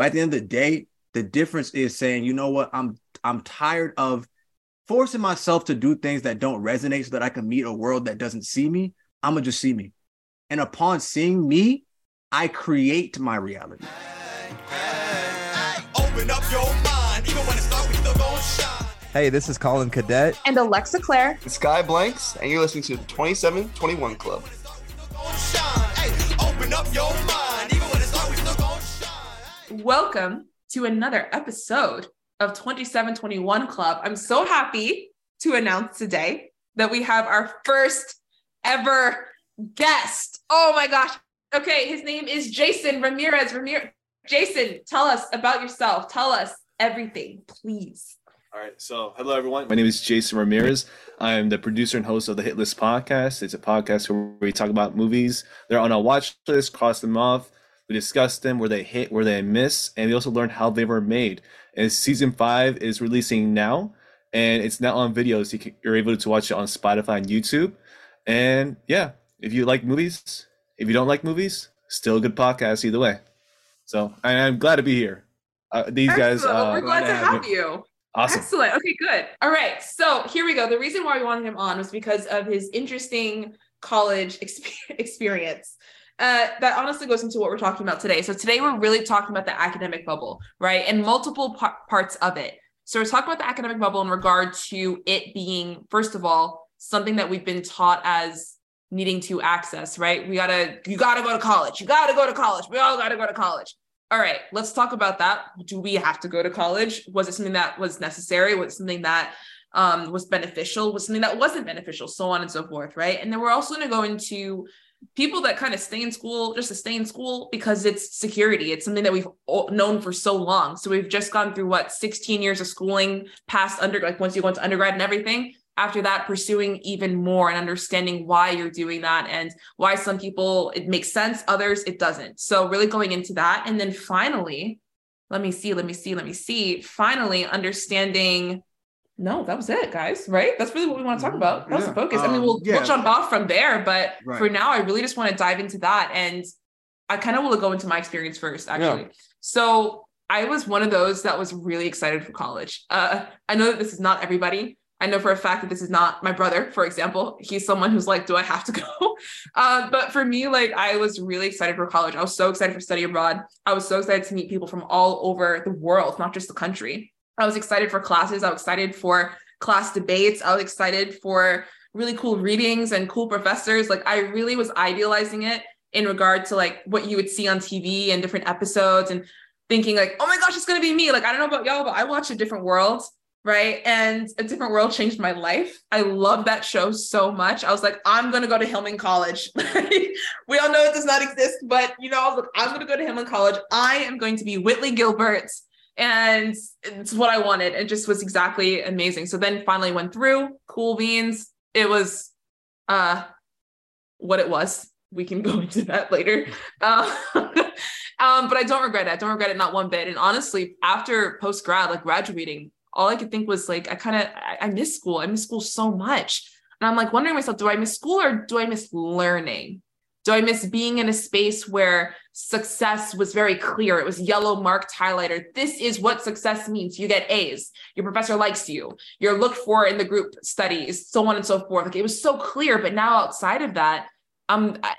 But at the end of the day, the difference is saying, you know what, I'm I'm tired of forcing myself to do things that don't resonate so that I can meet a world that doesn't see me. I'm gonna just see me. And upon seeing me, I create my reality. Hey, this is Collin Cadet. And Alexa Claire. Skye Blanks, and you're listening to the 2721 Club. Welcome to another episode of 2721 Club. I'm so happy to announce today that we have our first ever guest. Oh my gosh. Okay, his name is Jason Ramirez. Ramirez. Jason, tell us about yourself. Tell us everything, please. All right. So, hello, everyone. My name is Jason Ramirez. I'm the producer and host of the Hit List podcast. It's a podcast where we talk about movies. They're on a watch list, cross them off. We discussed them, where they hit, where they miss, and we also learned how they were made. And season five is releasing now, and it's now on video, so you are able to watch it on Spotify and YouTube. And yeah, if you like movies, if you don't like movies, still a good podcast either way. So I, am glad to be here. Uh, these Excellent. guys, uh, we're glad to have you. you. Awesome. Excellent. Okay, good. All right. So here we go. The reason why we wanted him on was because of his interesting college experience. Uh, that honestly goes into what we're talking about today. So today we're really talking about the academic bubble, right? And multiple par- parts of it. So we're talking about the academic bubble in regard to it being, first of all, something that we've been taught as needing to access, right? We gotta, you gotta go to college. You gotta go to college. We all gotta go to college. All right, let's talk about that. Do we have to go to college? Was it something that was necessary? Was something that um, was beneficial? Was something that wasn't beneficial? So on and so forth, right? And then we're also to go into people that kind of stay in school just to stay in school because it's security. It's something that we've known for so long. So we've just gone through what 16 years of schooling past under like once you go into undergrad and everything after that pursuing even more and understanding why you're doing that and why some people it makes sense others it doesn't so really going into that and then finally let me see let me see let me see finally understanding no that was it guys right that's really what we want to talk about that's yeah. the focus um, i mean we'll, um, yeah. we'll jump off from there but right. for now i really just want to dive into that and i kind of want to go into my experience first actually yeah. so I was one of those that was really excited for college. Uh, I know that this is not everybody, I know for a fact that this is not my brother, for example. He's someone who's like, do I have to go? Uh, but for me, like, I was really excited for college. I was so excited for study abroad. I was so excited to meet people from all over the world, not just the country. I was excited for classes. I was excited for class debates. I was excited for really cool readings and cool professors. Like, I really was idealizing it in regard to like what you would see on TV and different episodes and thinking like, oh my gosh, it's gonna be me. Like, I don't know about y'all, but I watch a different world right? And A Different World changed my life. I love that show so much. I was like, I'm gonna go to Hillman College. we all know it does not exist, but you know, I was like, I'm gonna go to Hillman College. I am going to be Whitley Gilbert. And it's what I wanted. It just was exactly amazing. So then finally went through, cool beans. It was uh what it was. We can go into that later. Uh, um, but I don't regret it. I don't regret it not one bit. And honestly, after post grad, like graduating, all I could think was like, I kind of, I, I miss school. I miss school so much. And I'm like wondering myself, do I miss school or do I miss learning? Do I miss being in a space where success was very clear? It was yellow marked highlighter. This is what success means. You get A's. Your professor likes you. You're looked for in the group studies, so on and so forth. Like it was so clear. But now outside of that, um, I,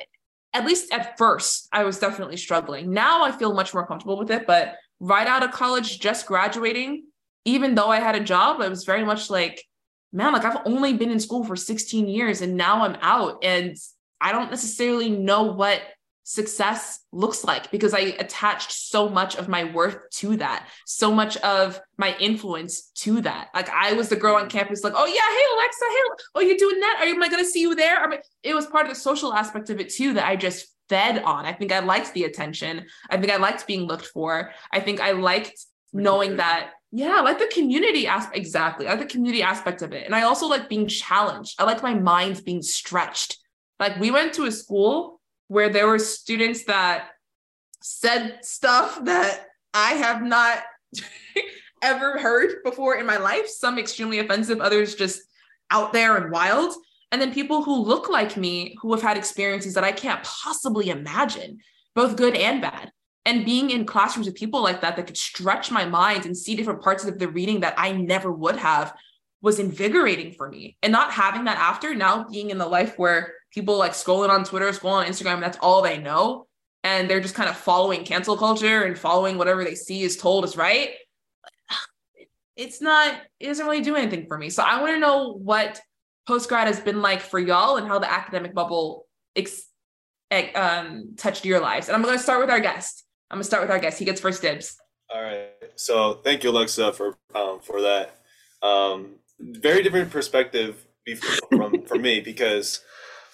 at least at first, I was definitely struggling. Now I feel much more comfortable with it. But right out of college, just graduating, even though I had a job, I was very much like, man, like I've only been in school for 16 years and now I'm out and I don't necessarily know what success looks like because I attached so much of my worth to that, so much of my influence to that. Like I was the girl on campus, like, oh yeah, hey Alexa, hey, oh you doing that? Are you am I gonna see you there? I, it was part of the social aspect of it too that I just fed on. I think I liked the attention. I think I liked being looked for. I think I liked knowing that yeah, like the community aspect. Exactly. I like the community aspect of it. And I also like being challenged. I like my mind being stretched. Like we went to a school where there were students that said stuff that I have not ever heard before in my life. Some extremely offensive, others just out there and wild. And then people who look like me who have had experiences that I can't possibly imagine, both good and bad. And being in classrooms with people like that that could stretch my mind and see different parts of the reading that I never would have was invigorating for me. And not having that after now being in the life where people like scrolling on Twitter, scrolling on Instagram, that's all they know. And they're just kind of following cancel culture and following whatever they see is told is right. It's not, it doesn't really do anything for me. So I want to know what post grad has been like for y'all and how the academic bubble ex- um, touched your lives. And I'm going to start with our guest. I'm going to start with our guest. He gets first dibs. All right. So thank you, Alexa, for um, for that. Um, very different perspective from for me because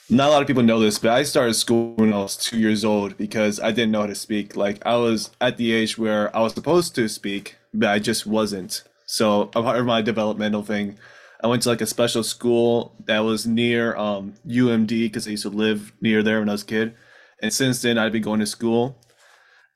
not a lot of people know this, but I started school when I was two years old because I didn't know how to speak. Like I was at the age where I was supposed to speak, but I just wasn't. So part of my developmental thing, I went to like a special school that was near um, UMD because I used to live near there when I was a kid. And since then, I'd been going to school.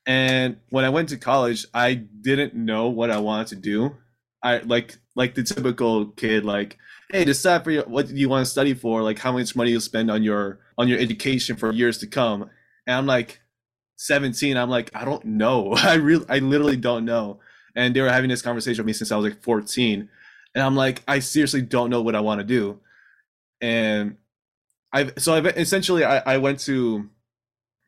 And when I went to college, I didn't know what I wanted to do. I like like the typical kid, like, hey, decide for your, what you want to study for, like how much money you'll spend on your on your education for years to come. And I'm like 17. I'm like, I don't know. I really, I literally don't know. And they were having this conversation with me since I was like 14 and I'm like, I seriously don't know what I want to do. And I've so I've essentially I, I went to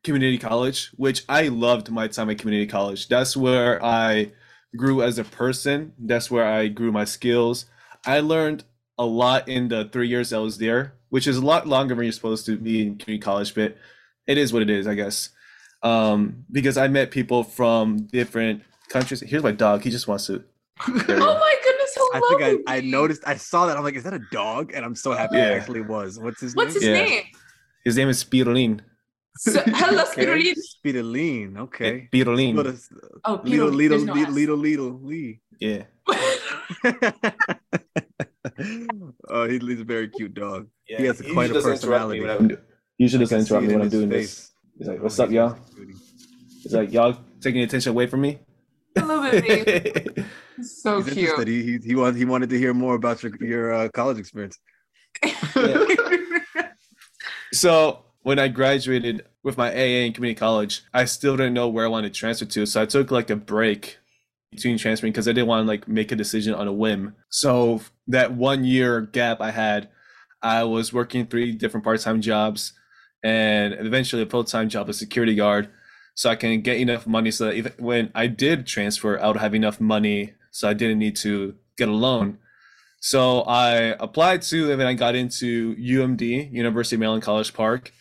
community college, which I loved my time at community college. That's where I grew as a person. That's where I grew my skills. I learned a lot in the three years I was there, which is a lot longer than you're supposed to be in community college, but it is what it is, I guess. Um, because I met people from different countries. Here's my dog. He just wants to. oh my goodness! I think I, I noticed. I saw that. I'm like, is that a dog? And I'm so happy Yeah. it actually was. What's his What's name? his Yeah. name? His name is Spirulin. So, hello, Okay. Spirulina. Spirulina. Okay. Spirulin. Little, Oh, little, Peter, little, there's no little, S. little, little, Lee. Yeah. oh, he- he's a very cute dog. yeah. He has quite a usually doesn't interrupt personality. me when I'm do- Usually I can doesn't interrupt me when I'm doing face. this. He's like, Oh, "What's up, y'all?" a cutie. He's like, "Y'all taking attention away from me." Hello, baby. so He's cute. interested. He, he he wanted he wanted to hear more about your your uh, college experience. so when I graduated with my AA in community college, I still didn't know where I wanted to transfer to. So I took like a break between transferring because I didn't want to like make a decision on a whim. So that one year gap I had, I was working three different part-time jobs and eventually a full-time job as security guard. So I can get enough money so that even when I did transfer, I would have enough money so I didn't need to get a loan. So I applied to and then I got into UMD, University of Maryland College Park,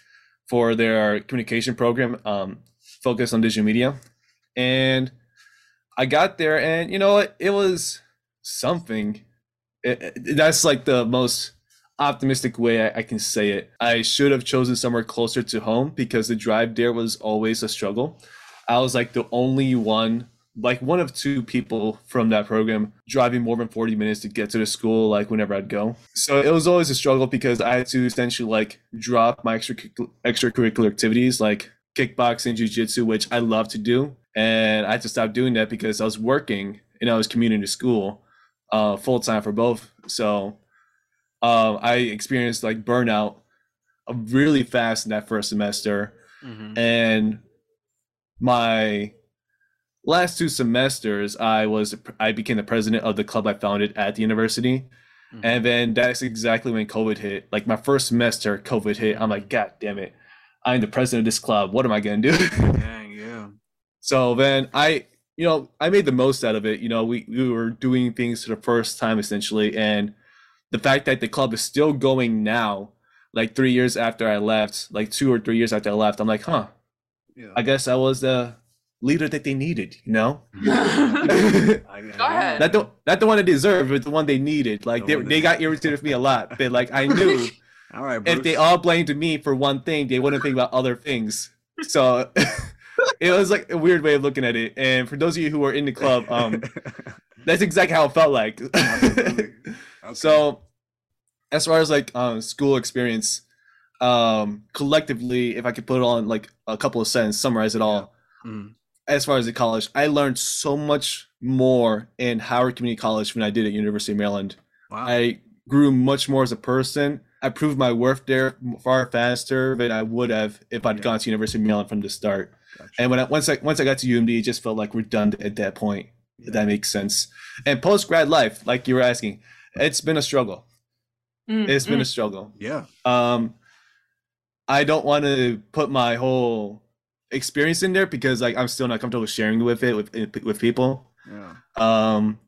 for their communication program um, focused on digital media. And I got there, and you know what? It was something. It- it- that's like the most optimistic way I, I can say it. I should have chosen somewhere closer to home because the drive there was always a struggle. I was like the only one, like one of two people from that program driving more than 40 minutes to get to the school, like whenever I'd go. So it was always a struggle because I had to essentially like drop my extra extracurricular activities like kickboxing, jujitsu, which I love to do. And I had to stop doing that because I was working and I was commuting to school uh, full time for both. So um, I experienced like burnout uh, really fast in that first semester. And my last two semesters, I was I became the president of the club I founded at the university. Mhm. And then that's exactly when COVID hit. Like my first semester, COVID hit. I'm like, God damn it. I'm the president of this club. What am I gonna do? Dang, yeah. So then I, you know, I made the most out of it. You know, we, we were doing things for the first time essentially. And the fact that the club is still going now, like three years after I left, like two or three years after I left, I'm like, huh, Yeah. I guess I was the leader that they needed, you know? Go Go ahead. not the not the one they deserved, but the one they needed. Like The they, they they- got irritated with me a lot. But like I knew All right, Bruce. if they all blamed me for one thing, they wouldn't think about other things. So it was like a weird way of looking at it. And for those of you who are in the club, um, that's exactly how it felt like. Absolutely. Okay. so, as far as like um, school experience, um, collectively, if I could put it on like a couple of sentences, summarize it all. Mhm. As far as the college, I learned so much more in Howard Community College than I did at University of Maryland. wow. I grew much more as a person. I proved my worth there far faster than I would have if I'd Yeah. gone to University of Maryland from the start. Gotcha. And when I once I once I got to UMD, it just felt like redundant at that point. If that makes sense. And post grad life, like you were asking, it's been a struggle. Mm, It's been mm. a struggle. Yeah. Um, I don't want to put my whole experience in there because like I'm still not comfortable sharing with it with with people. Yeah. Um,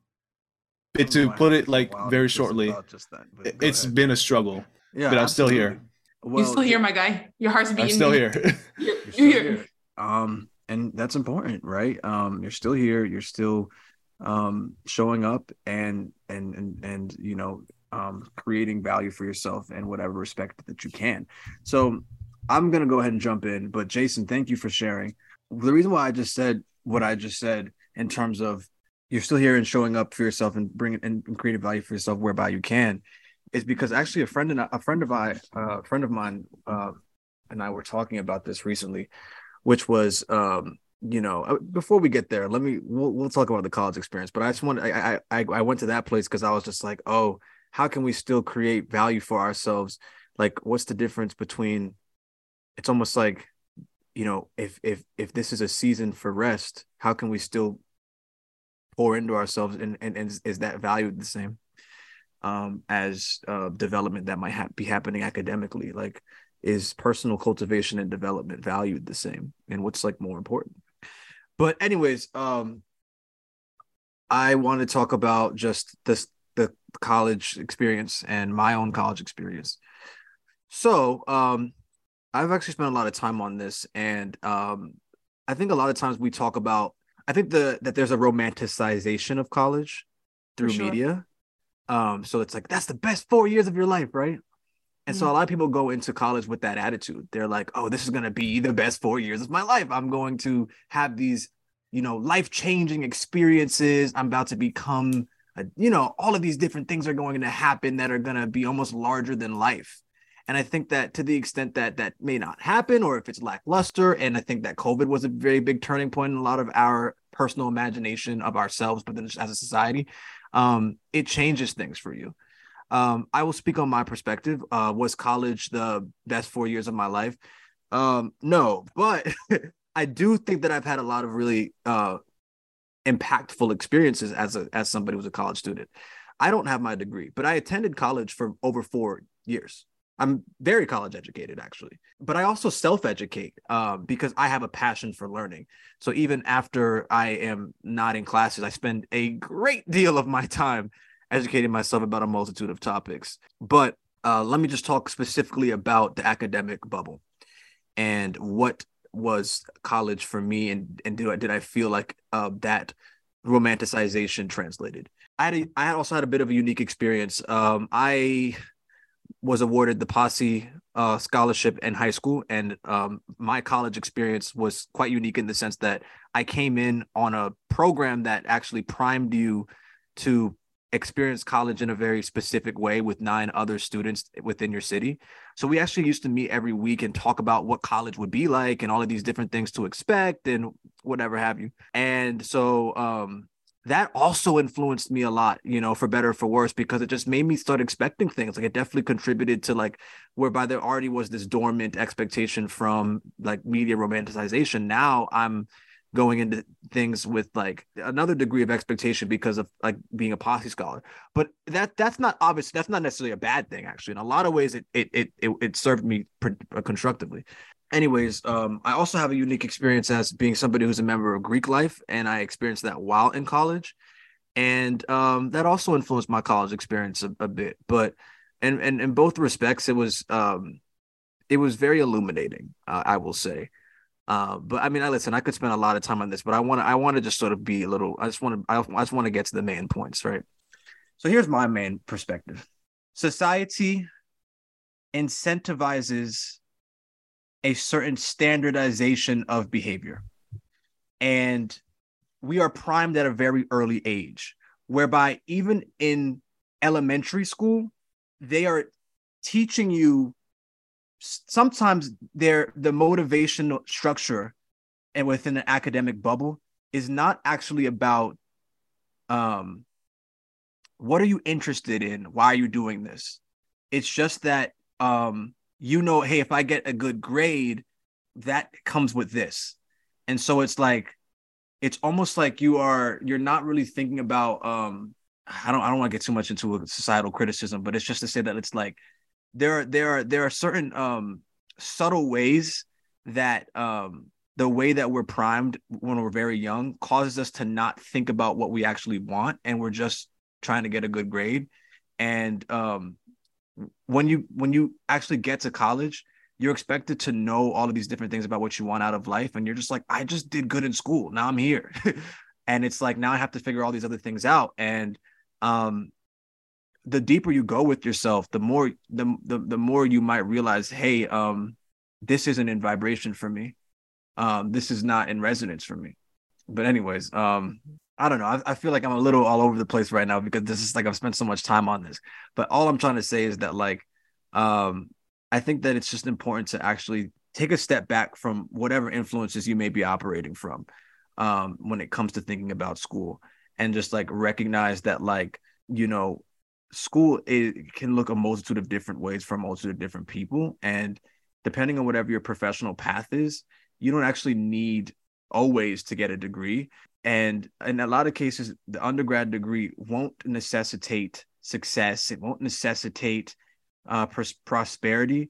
I but to put it like very shortly, Just that, it- go it's ahead. been a struggle. yeah, but I'm still here. Well, You're still here, my guy. Your heart's beating. I'm still here. You're, You're still you're here. here. um and that's important right um you're still here you're still um showing up and and and and you know um creating value for yourself in whatever respect that you can so i'm to go ahead and jump in but jason thank you for sharing the reason why i just said what i just said in terms of you're still here and showing up for yourself and bringing and creating value for yourself whereby you can is because actually a friend and a friend of I, uh, a friend of mine uh, and I were talking about this recently, which was um, you know, uh, before we get there, let me we'll we'll talk about the college experience. But I just want I I I went to that place because I was just like, oh, how can we still create value for ourselves? Like, what's the difference between? It's almost like, you know, if if if this is a season for rest, how can we still pour into ourselves and and, and is, is that valued the same? um, as uh, development that might ha- be happening academically. Like, is personal cultivation and development valued the same, and what's like more important? But anyways, um, I want to talk about just this the college experience and my own college experience. So, um, I've actually spent a lot of time on this, and um, I think a lot of times we talk about. I think the that there's a romanticization of college through sure. media. Um, so it's like that's the best four years of your life, right? And so a lot of people go into college with that attitude. They're like, "Oh, this is gonna be the best four years of my life. I'm going to have these, you know, life changing experiences. I'm about to become, a, you know, all of these different things are going to happen that are gonna be almost larger than life." And I think that to the extent that that may not happen, or if it's lackluster, and I think that COVID was a very big turning point in a lot of our personal imagination of ourselves, but then just as a society, um, it changes things for you. Um, I will speak on my perspective. Uh, was college the best four years of my life? Um, no, but I do think that I've had a lot of really uh, impactful experiences as a as somebody who's a college student. I don't have my degree, but I attended college for over four years. I'm very college educated, actually, but I also self educate um, because I have a passion for learning. So even after I am not in classes, I spend a great deal of my time educating myself about a multitude of topics. But uh, let me just talk specifically about the academic bubble and what was college for me, and and did I, did I feel like uh, that romanticization translated? I had a, I also had a bit of a unique experience. Um, I was awarded the Posse uh, scholarship in high school, and um, my college experience was quite unique in the sense that I came in on a program that actually primed you to experience college in a very specific way with nine other students within your city. So we actually used to meet every week and talk about what college would be like and all of these different things to expect and whatever have you. And so um, that also influenced me a lot, you know, for better or for worse, because it just made me start expecting things. Like it definitely contributed to like whereby there already was this dormant expectation from like media romanticization. Now I'm going into things with like another degree of expectation because of like being a posse scholar. But that that's not obvious. That's not necessarily a bad thing. Actually, in a lot of ways, it it it it, served me pr- uh, constructively. Anyways, um, I also have a unique experience as being somebody who's a member of Greek life, and I experienced that while in college, and um, that also influenced my college experience a, a bit. But and and in both respects, it was um, it was very illuminating. Uh, I will say. Uh, but I mean, I listen. I could spend a lot of time on this, but I want to. I want to just sort of be a little. I just want to. I, I just want to get to the main points, right? So here's my main perspective. Society incentivizes a certain standardization of behavior, and we are primed at a very early age, whereby even in elementary school, they are teaching you sometimes their the motivational structure and within an academic bubble is not actually about um what are you interested in? Why are you doing this? It's just that um you know hey if i get a good grade that comes with this. And so it's like it's almost like you are you're not really thinking about um i don't i don't want to get too much into a societal criticism but it's just to say that it's like there are there are there are certain um subtle ways that um the way that we're primed when we're very young causes us to not think about what we actually want and we're just trying to get a good grade. And um when you when you actually get to college you're expected to know all of these different things about what you want out of life. And you're just like i just did good in school. Now i'm here. And it's like now i have to figure all these other things out. And um the deeper you go with yourself the more the the, the more you might realize hey um this isn't in vibration for me. Um this is not in resonance for me. But anyways um I don't know. I, I, feel like I'm a little all over the place right now because this is like I've spent so much time on this. But all I'm trying to say is that like um I think that it's just important to actually take a step back from whatever influences you may be operating from um, when it comes to thinking about school and just like recognize that like you know school it can look a multitude of different ways for a multitude of different people and depending on whatever your professional path is you don't actually need always to get a degree and in a lot of cases the undergrad degree won't necessitate success it won't necessitate uh, pros- prosperity.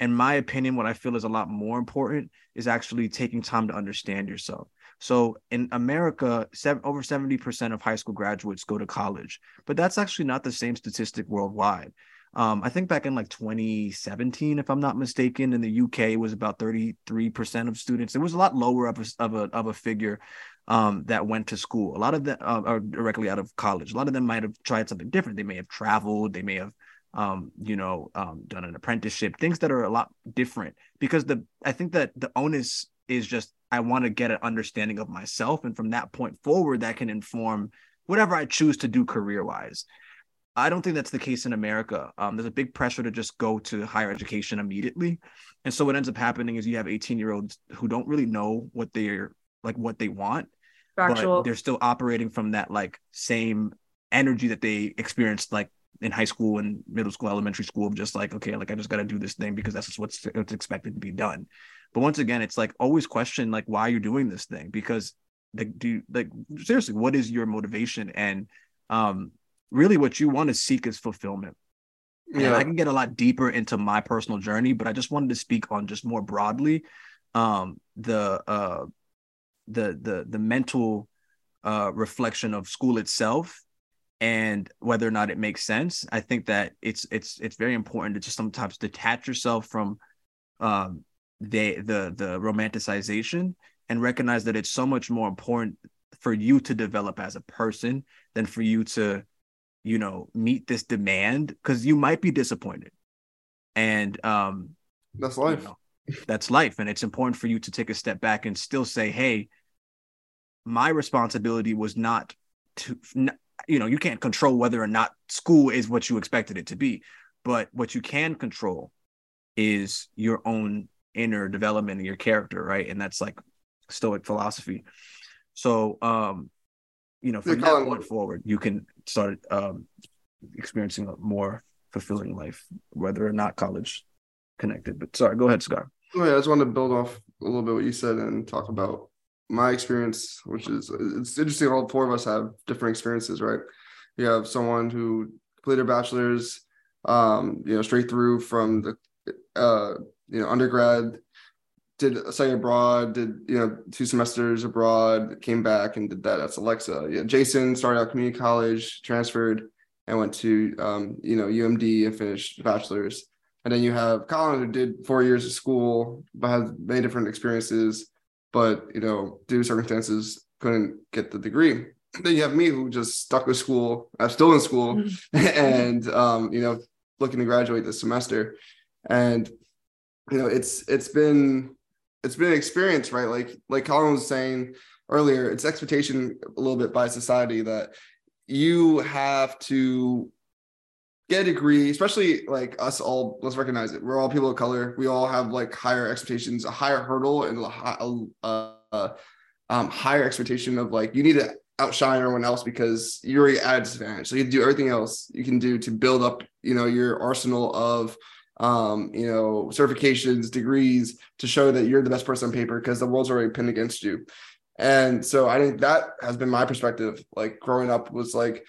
In my opinion, what I feel is a lot more important is actually taking time to understand yourself. So in America, seven, over 70% of high school graduates go to college, but that's actually not the same statistic worldwide. Um, I think back in like 2017, if I'm not mistaken, in the UK, it was about 33% of students. It was a lot lower of a, of a, of a figure um, that went to school. A lot of them uh, are directly out of college. A lot of them might have tried something different. They may have traveled. They may have um, you know, um, done an apprenticeship, things that are a lot different. Because the I think that the onus is just I want to get an understanding of myself, and from that point forward, that can inform whatever I choose to do career wise. I don't think that's the case in America. Um, there's a big pressure to just go to higher education immediately, and so what ends up happening is you have 18 year olds who don't really know what they're like, what they want, Factual. but they're still operating from that like same energy that they experienced like in high school and middle school, elementary school, of just like, okay, like I just got to do this thing because that's what's, what's expected to be done. But once again, it's like always question like why you're doing this thing because like do like seriously, what is your motivation and um really what you want to seek is fulfillment. Yeah, and I can get a lot deeper into my personal journey, but I just wanted to speak on just more broadly um the uh the the the mental uh reflection of school itself and whether or not it makes sense. I think that it's it's it's very important to just sometimes detach yourself from um the the the romanticization and recognize that it's so much more important for you to develop as a person than for you to you know meet this demand because you might be disappointed. And um that's life. you know, that's life and it's important for you to take a step back and still say hey my responsibility was not to you know you can't control whether or not school is what you expected it to be but what you can control is your own inner development and your character right? And that's like stoic philosophy. So um you know from that point forward you can start um experiencing a more fulfilling life whether or not college connected but sorry go ahead scott oh yeah i just wanted to build off a little bit what you said and talk about my experience, which is it's interesting. All four of us have different experiences, right? You have someone who completed a bachelor's, um, you know, straight through from the, uh, you know, undergrad, did a study abroad, did you know two semesters abroad, came back and did that. That's Alexa. Yeah, Jason started out community college, transferred, and went to um, you know UMD and finished bachelor's. And then you have Collin who did four years of school, but had many different experiences but you know, due to circumstances, couldn't get the degree. Then you have me who just stuck with school. I'm still in school, and um, you know, looking to graduate this semester. And you know, it's it's been it's been an experience, right? Like like Collin was saying earlier, it's expectation a little bit by society that you have to get a degree, especially like us all, let's recognize it. We're all people of color. We all have like higher expectations, a higher hurdle, and a, a, a um, higher expectation of like you need to outshine everyone else because you're already at a disadvantage. So you do everything else you can do to build up, you know, your arsenal of um, you know, certifications, degrees to show that you're the best person on paper because the world's already pinned against you. And so I think that has been my perspective. Like growing up was like,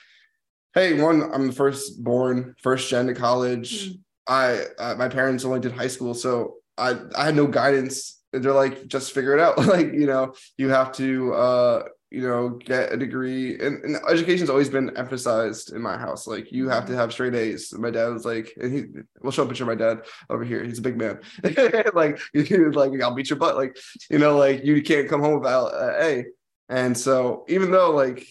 hey, one, I'm the first born, first gen to college. Mm. I uh, my parents only did high school, so I I had no guidance. They're like, just figure it out. like you know, you have to uh you know get a degree, and, and education's always been emphasized in my house. Like you have to mm-hmm. have straight A's. my dad was like, and he we'll show a picture of my dad over here. He's a big man. like he was like, I'll beat your butt. Like you know, like you can't come home without uh, A. And so even though like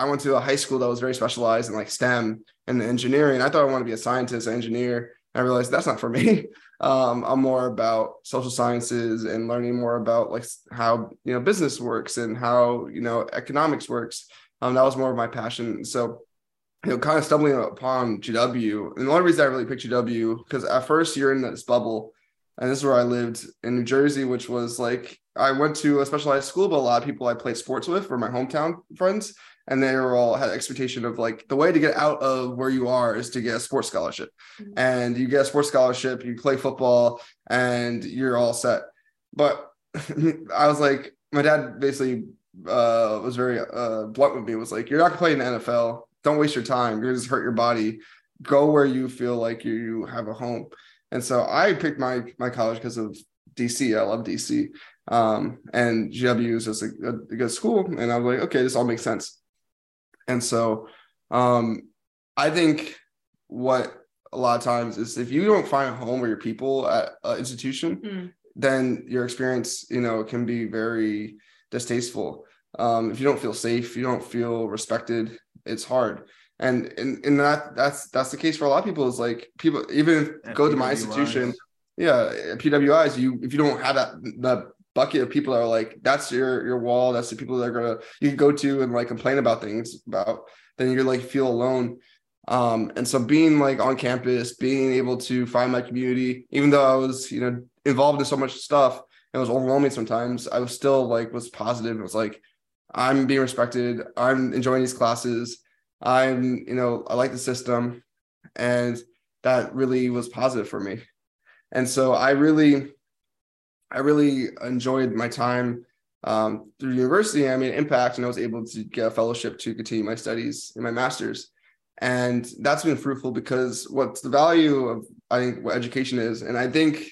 I went to a high school that was very specialized in like STEM and engineering. I thought I wanted to be a scientist, engineer. I realized that's not for me. Um, I'm more about social sciences and learning more about like how you know business works and how you know economics works. Um, that was more of my passion. So, you know, kind of stumbling upon GW, and the only reason I really picked GW because at first you're in this bubble, and this is where I lived in New Jersey, which was like I went to a specialized school, but a lot of people I played sports with were my hometown friends and they were all had expectation of like the way to get out of where you are is to get a sports scholarship. Mm-hmm. and you get a sports scholarship you play football and you're all set. But i was like my dad basically uh, was very uh, blunt with me. Was like you're not gonna play in the nfl don't waste your time. You're gonna just hurt your body. Go where you feel like you, you have a home. And so i picked my my college because of dc i love dc um, and gw is just a, a, good school. And i was like okay this all makes sense and so um, I think what a lot of times is if you don't find a home or your people at an institution, mm. then your experience, you know, can be very distasteful. Um, if you don't feel safe, you don't feel respected, it's hard. And and, and that that's that's the case for a lot of people is like people even go to my institution. Yeah, PWIs, you if you don't have that that bucket of people that are like that's your your wall. That's the people that are gonna you can go to and like complain about things about then you're like feel alone. Um and so being like on campus being able to find my community even though i was you know involved in so much stuff it was overwhelming sometimes i was still like was positive. It was like i'm being respected. I'm enjoying these classes. I'm you know i like the system. And that really was positive for me. And so i really I really enjoyed my time um, through university. I made impact and I was able to get a fellowship to continue my studies in my master's. And that's been fruitful because what's the value of, I think, what education is. And I think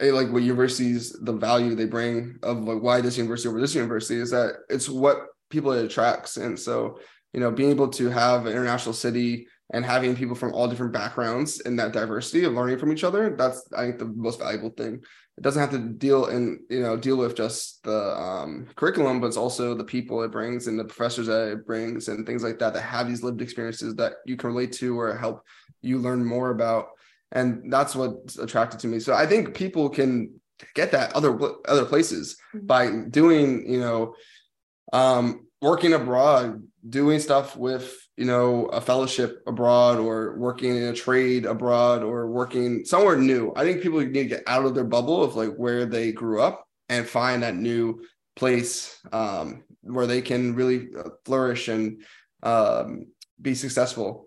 like what universities, the value they bring of like why this university over this university is that it's what people it attracts. And so, you know, being able to have an international city and having people from all different backgrounds and that diversity of learning from each other, that's I think the most valuable thing it doesn't have to deal and you know deal with just the um, curriculum, but it's also the people it brings and the professors that it brings and things like that that have these lived experiences that you can relate to or help you learn more about. And that's what's attracted to me. So I think people can get that other other places mm-hmm. by doing you know um, working abroad, doing stuff with you know, a fellowship abroad or working in a trade abroad or working somewhere new. I think people need to get out of their bubble of like where they grew up and find that new place um, where they can really uh, flourish and um, be successful.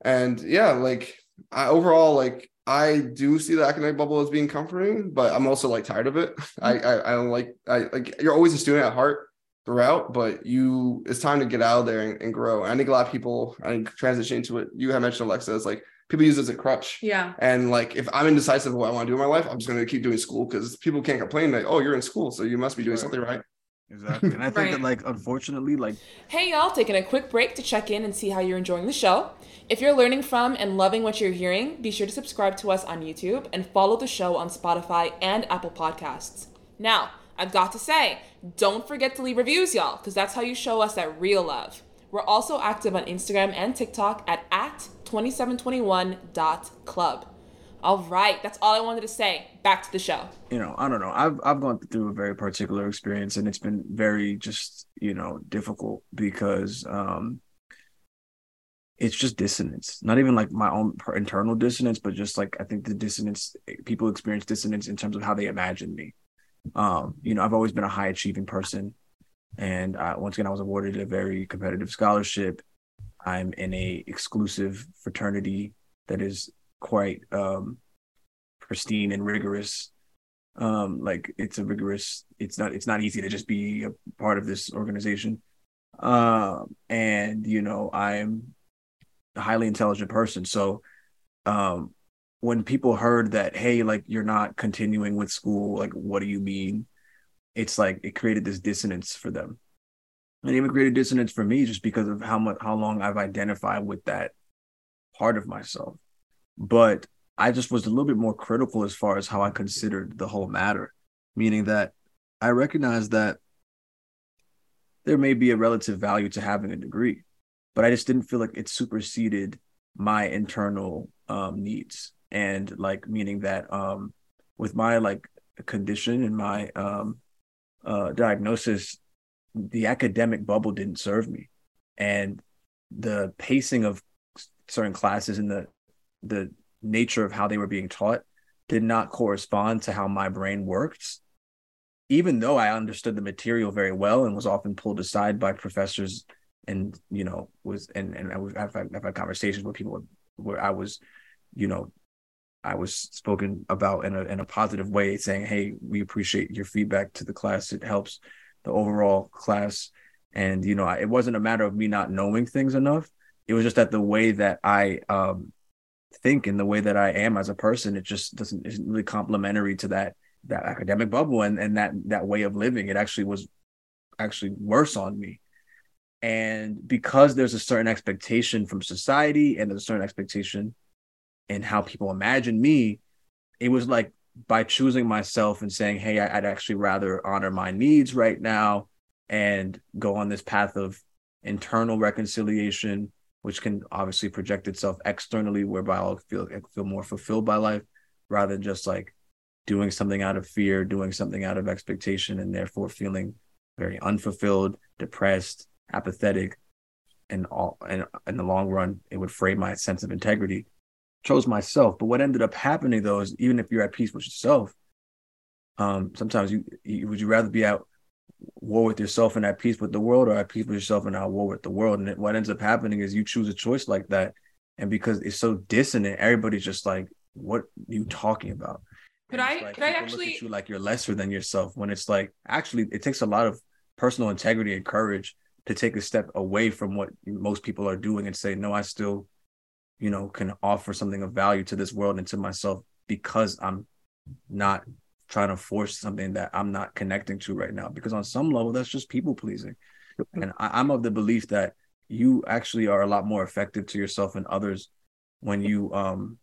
And yeah, like I overall like I do see the academic bubble as being comforting, but I'm also like tired of it. I I, I don't like I like you're always a student at heart throughout, but you it's time to get out of there and, and grow. I think a lot of people I think transition into it. You have mentioned Alexa is like people use it as a crutch. Yeah. And like if I'm indecisive of what I want to do in my life, I'm just gonna keep doing school because people can't complain like, oh, you're in school, so you must be doing something right. Exactly. And I think right. that like unfortunately, like Hey y'all, taking a quick break to check in and see how you're enjoying the show. If you're learning from and loving what you're hearing, be sure to subscribe to us on YouTube and follow the show on Spotify and Apple Podcasts. Now, I've got to say, don't forget to leave reviews, y'all, because that's how you show us that real love. We're also active on Instagram and TikTok at, at 2721.club. All right, that's all I wanted to say. Back to the show. You know, I don't know. I've I've gone through a very particular experience and it's been very just, you know, difficult because um it's just dissonance. Not even like my own internal dissonance, but just like I think the dissonance people experience dissonance in terms of how they imagine me. Um, you know, I've always been a high achieving person. And uh, once again, I was awarded a very competitive scholarship. I'm in a exclusive fraternity that is quite um pristine and rigorous um like it's a rigorous it's not it's not easy to just be a part of this organization um and you know i'm a highly intelligent person so um when people heard that hey like you're not continuing with school like what do you mean? It's like it created this dissonance for them. And even created dissonance for me just because of how much how long i've identified with that part of myself. But I just was a little bit more critical as far as how I considered the whole matter, meaning that I recognize that there may be a relative value to having a degree, but I just didn't feel like it superseded my internal um, needs. And like, meaning that um, with my like condition and my um, uh, diagnosis, the academic bubble didn't serve me. And the pacing of certain classes and the the nature of how they were being taught did not correspond to how my brain worked even though i understood the material very well and was often pulled aside by professors and you know was and and I have I've had conversations with people where I was, you know, I was spoken about in a in a positive way, saying, "Hey, we appreciate your feedback to the class. It helps the overall class." And you know, it wasn't a matter of me not knowing things enough. It was just that the way that I um, think and the way that I am as a person, it just doesn't isn't really complementary to that that academic bubble and, and that that way of living. It actually was actually worse on me. And because there's a certain expectation from society and there's a certain expectation in how people imagine me, it was like by choosing myself and saying, Hey, I'd actually rather honor my needs right now and go on this path of internal reconciliation which can obviously project itself externally, whereby I'll feel feel more fulfilled by life, rather than just like doing something out of fear, doing something out of expectation, and therefore feeling very unfulfilled, depressed, apathetic, and all. And in the long run, it would fray my sense of integrity. Chose myself, but what ended up happening though is even if you're at peace with yourself, um, sometimes you, you would you rather be at war with yourself and at peace with the world or at peace with yourself and at war with the world. And what ends up happening is you choose a choice like that. And because it's so dissonant, everybody's just like, what are you talking about? Could I like, could I actually you like you're lesser than yourself when it's like actually it takes a lot of personal integrity and courage to take a step away from what most people are doing and say, no, I still, you know, can offer something of value to this world and to myself because I'm not trying to force something that I'm not connecting to right now. Because on some level, that's just people pleasing. And I, am of the belief that you actually are a lot more effective to yourself and others when you um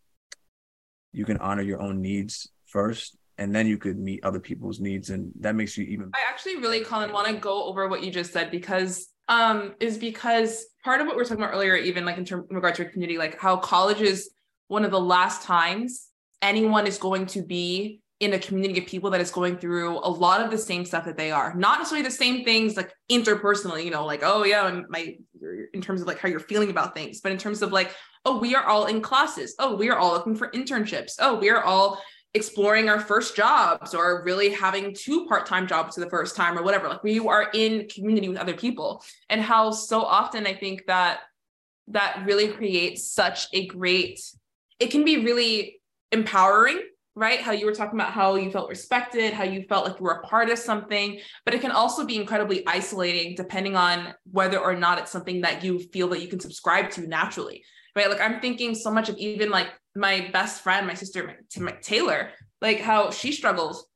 you can honor your own needs first and then you could meet other people's needs and that makes you even I actually really Collin want to go over what you just said because um is because part of what we are talking about earlier even like in, term, in regard to your community like how college is one of the last times anyone is going to be in a community of people that is going through a lot of the same stuff that they are. Not necessarily the same things like interpersonally you know like oh yeah my in terms of like how you're feeling about things but in terms of like oh we are all in classes. Oh we are all looking for internships. Oh we are all exploring our first jobs or really having two part-time jobs for the first time or whatever like we are in community with other people and how so often i think that that really creates such a great it can be really empowering right? How you were talking about how you felt respected, how you felt like you were a part of something, but it can also be incredibly isolating depending on whether or not it's something that you feel that you can subscribe to naturally, right? Like I'm thinking so much of even like my best friend, my sister Taylor, like how she struggles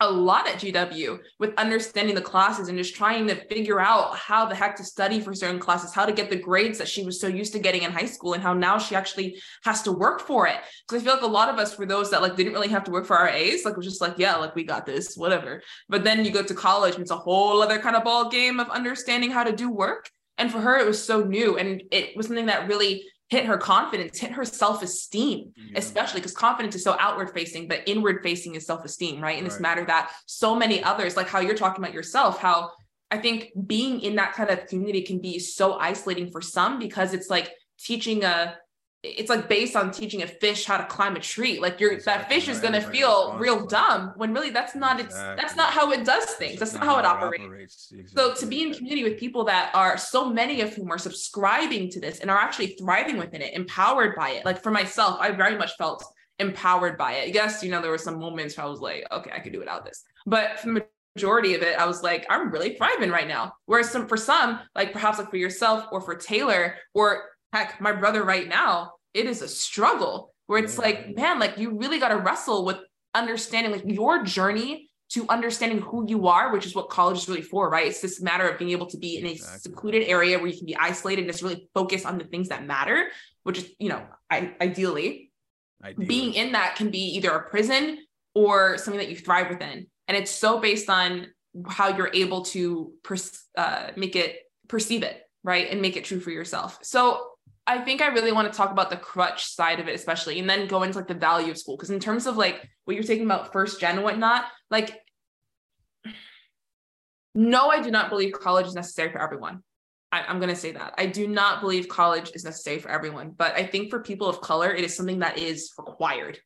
a lot at GW with understanding the classes and just trying to figure out how the heck to study for certain classes, how to get the grades that she was so used to getting in high school, and how now she actually has to work for it. Because I feel like a lot of us were those that like didn't really have to work for our A's, like was just like, yeah, like we got this, whatever. But then you go to college and it's a whole other kind of ball game of understanding how to do work. And for her, it was so new. And it was something that really hit her confidence, hit her self esteem, yeah. especially because confidence is so outward facing, but inward facing is self esteem, right? In right. this matter that so many others, like how you're talking about yourself, how I think being in that kind of community can be so isolating for some because it's like teaching a it's like based on teaching a fish how to climb a tree. Like you're that Exactly, fish is gonna feel real dumb when really that's not it's that's not how it does things. just That's not how it operates. operates. So to be in community with people that are so many of whom are subscribing to this and are actually thriving within it, empowered by it. Like for myself, I very much felt empowered by it. Yes, you know, there were some moments where I was like, okay, I could do without this. But for the majority of it, I was like, I'm really thriving right now. Whereas some for some, like perhaps like for yourself or for Taylor, or heck, my brother right now, it is a struggle where it's Yeah. like, man, like you really got to wrestle with understanding like your journey to understanding who you are, which is what college is really for, right? It's this matter of being able to be in a Exactly. secluded area where you can be isolated and just really focus on the things that matter, which is, you know, I, ideally Ideally. being in that can be either a prison or something that you thrive within. And it's so based on how you're able to pers- uh, make it perceive it, right? And make it true for yourself. So I think I really want to talk about the crutch side of it, especially, and then go into like the value of school. Because in terms of like what you're taking about first gen and whatnot, like, no, I do not believe college is necessary for everyone. I, I'm going to say that. I do not believe college is necessary for everyone. But I think for people of color, it is something that is required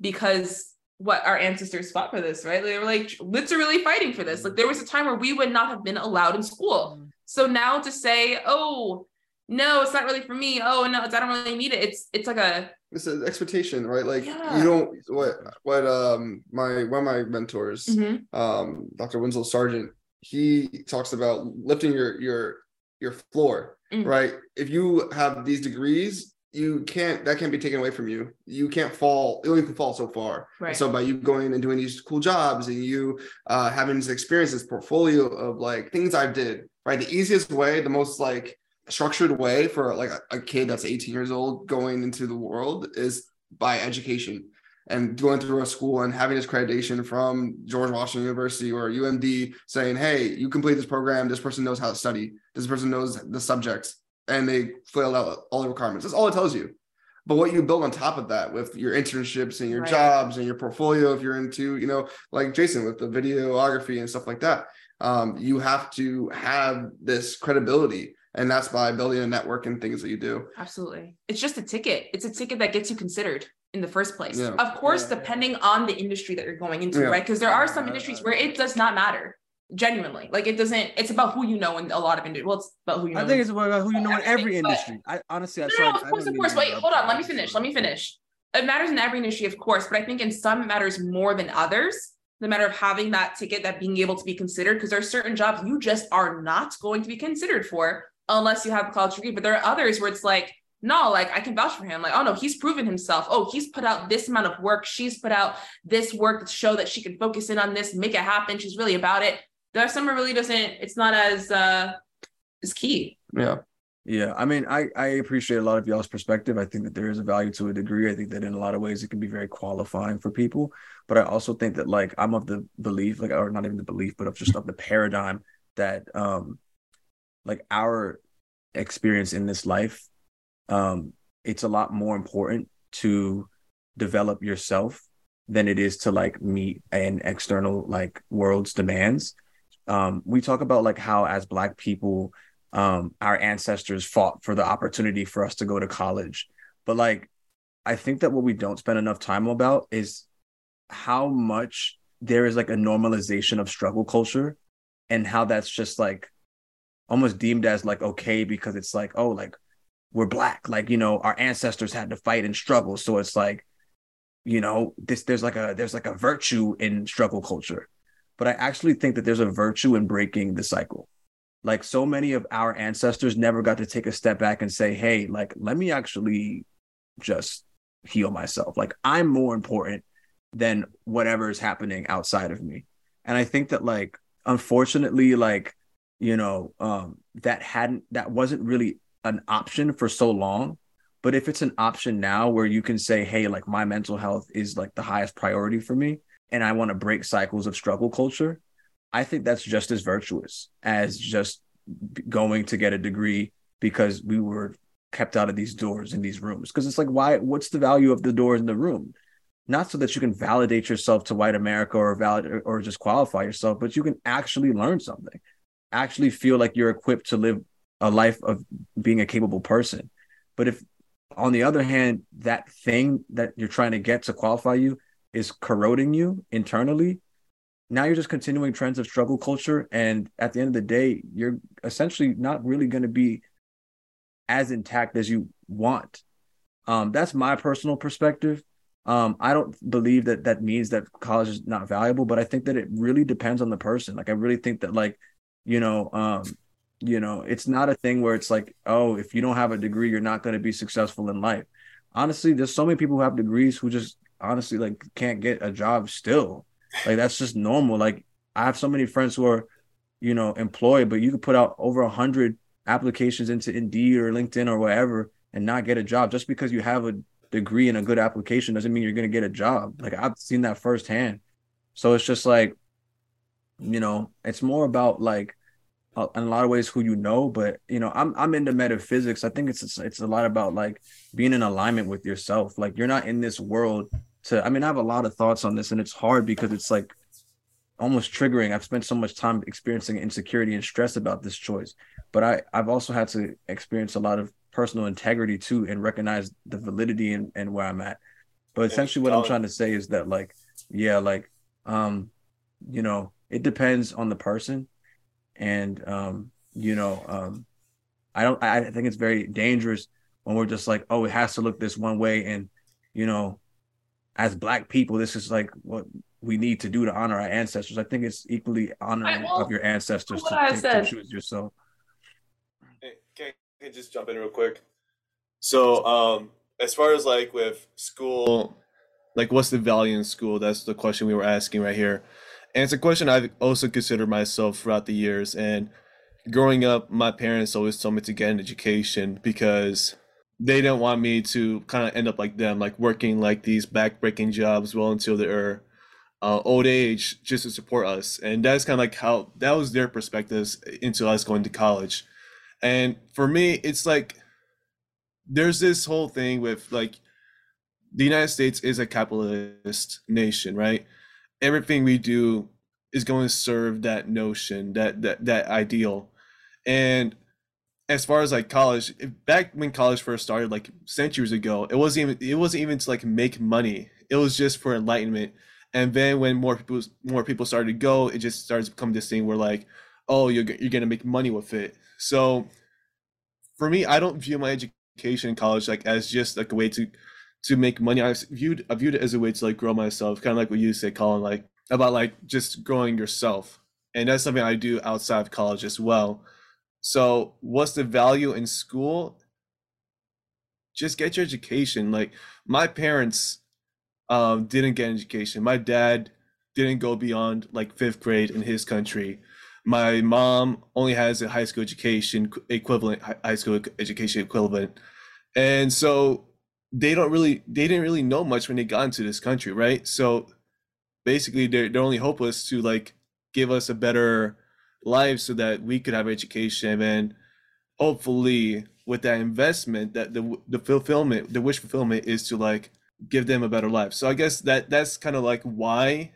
because what our ancestors fought for this, right? They were like literally fighting for this. Like there was a time where we would not have been allowed in school. Mm. So now to say, oh, no, it's not really for me. Oh no, it's, I don't really need it. It's it's like a It's an expectation, right? Like Yeah. you don't what what um my one of my mentors, Mhm. um, Dr. Winslow Sargent, he talks about lifting your your your floor, Mm. right? If you have these degrees, you can't that can't be taken away from you. You can't fall, you only can fall so far. right. So by you going and doing these cool jobs and you uh, having this experience, this portfolio of like things I did, right? The easiest way, the most like structured way for like a, a kid that's 18 years old going into the world is by education and going through a school and having this accreditation from George Washington University or UMD saying, hey, you complete this program. This person knows how to study. This person knows the subjects and they filled out all the requirements. That's all it tells you. But what you build on top of that with your internships and your Right. jobs and your portfolio, if you're into, you know, like Jason with the videography and stuff like that, um, you have to have this credibility. And that's by building a network and things that you do. Absolutely. It's just a ticket. It's a ticket that gets you considered in the first place. Yeah. Of course, Yeah. depending on the industry that you're going into, Yeah. right? Because there are some uh, industries uh, where it does not matter. Genuinely. Like it doesn't, it's about who you know in a lot of industries. Well, it's about who you know. I in- think it's about who you know in every industry. I honestly, I no, no, of course, of course. Wait, hold on. Let me finish. Let me finish. It matters in every industry, of course, but I think in some it matters more than others. The matter of having that ticket, that being able to be considered, because there are certain jobs you just are not going to be considered for unless you have a college degree. But there are others where it's like, no, like I can vouch for him. Like, oh no, he's proven himself. Oh, he's put out this amount of work. She's put out this work to show that she can focus in on this, make it happen. She's really about it. There are some where really doesn't. It's not as uh, as key. Yeah. Yeah, I mean, I I appreciate a lot of y'all's perspective. I think that there is a value to a degree. I think that in a lot of ways it can be very qualifying for people. But I also think that like I'm of the belief, like or not even the belief, but of just of the paradigm that um like our experience in this life, um, it's a lot more important to develop yourself than it is to like meet an external like world's demands. Um, we talk about like how as black people um our ancestors fought for the opportunity for us to go to college but like i think that what we don't spend enough time about is how much there is like a normalization of struggle culture and how that's just like almost deemed as like okay because it's like oh like we're black. Like you know our ancestors had to fight and struggle. So it's like you know this there's like a there's like a virtue in struggle culture. But i actually think that there's a virtue in breaking the cycle. Like so many of our ancestors never got to take a step back and say hey like let me actually just heal myself. Like i'm more important than whatever is happening outside of me. And i think that like unfortunately like you know um that hadn't that wasn't really an option for so long but if it's an option now where you can say hey like my mental health is like the highest priority for me and i want to break cycles of struggle culture I think that's just as virtuous as just going to get a degree because we were kept out of these doors in these rooms. Because it's like, why? What's the value of the doors in the room? Not so that you can validate yourself to white America or valid or just qualify yourself, but you can actually learn something, actually feel like you're equipped to live a life of being a capable person. But if on the other hand, that thing that you're trying to get to qualify you is corroding you internally. Now you're just continuing trends of struggle culture. And at the end of the day, you're essentially not really going to be as intact as you want. Um, that's my personal perspective. Um, I don't believe that that means that college is not valuable, but I think that it really depends on the person. Like I really think that like, you know, um, you know, it's not a thing where it's like, oh, if you don't have a degree, you're not going to be successful in life. Honestly, there's so many people who have degrees who just honestly like can't get a job still. Like that's just normal. Like I have so many friends who are, you know, employed, but you could put out over a hundred applications into Indeed or LinkedIn or whatever and not get a job just because you have a degree and a good application doesn't mean you're going to get a job. Like I've seen that firsthand. So it's just like, you know, it's more about like uh, in a lot of ways who you know, but you know, I'm I'm into metaphysics. I think it's it's a lot about like being in alignment with yourself. Like you're not in this world to I mean, I have a lot of thoughts on this and it's hard because it's like almost triggering. I've spent so much time experiencing insecurity and stress about this choice. But I I've also had to experience a lot of personal integrity too and recognize the validity and, and where I'm at. But essentially what I'm trying to say is that like, yeah, like um, you know, it depends on the person. And um, you know, um, I don't I think it's very dangerous when we're just like, oh, it has to look this one way. And, you know, as black people, this is like what we need to do to honor our ancestors. I think it's equally honoring of your ancestors to, to, to choose yourself. Hey, can just jump in real quick? So, um, as far as like with school, like what's the value in school? That's the question we were asking right here. And it's a question I've also considered myself throughout the years. And growing up, my parents always told me to get an education because they didn't want me to kind of end up like them, like working like these backbreaking jobs well until their uh, old age just to support us. And that's kind of like how that was their perspectives into us going to college. And for me, it's like there's this whole thing with like the United States is a capitalist nation, right? Everything we do is going to serve that notion, that that that ideal. And as far as like college, back when college first started, like centuries ago, it wasn't even it wasn't even to like make money. It was just for enlightenment. And then when more people more people started to go, it just starts to become this thing where like, oh, you're you're gonna make money with it. So for me, I don't view my education in college like as just like a way to to make money. I viewed I viewed it as a way to like grow myself, kind of like what you say, Collin, like about like just growing yourself. And that's something I do outside of college as well. So what's the value in school? Just get your education. Like my parents um, didn't get an education. My dad didn't go beyond like fifth grade in his country my mom only has a high school education equivalent high school education equivalent and so they don't really they didn't really know much when they got into this country right so basically their, their only hope was to like give us a better life so that we could have education and hopefully with that investment that the the fulfillment the wish fulfillment is to like give them a better life so i guess that that's kind of like why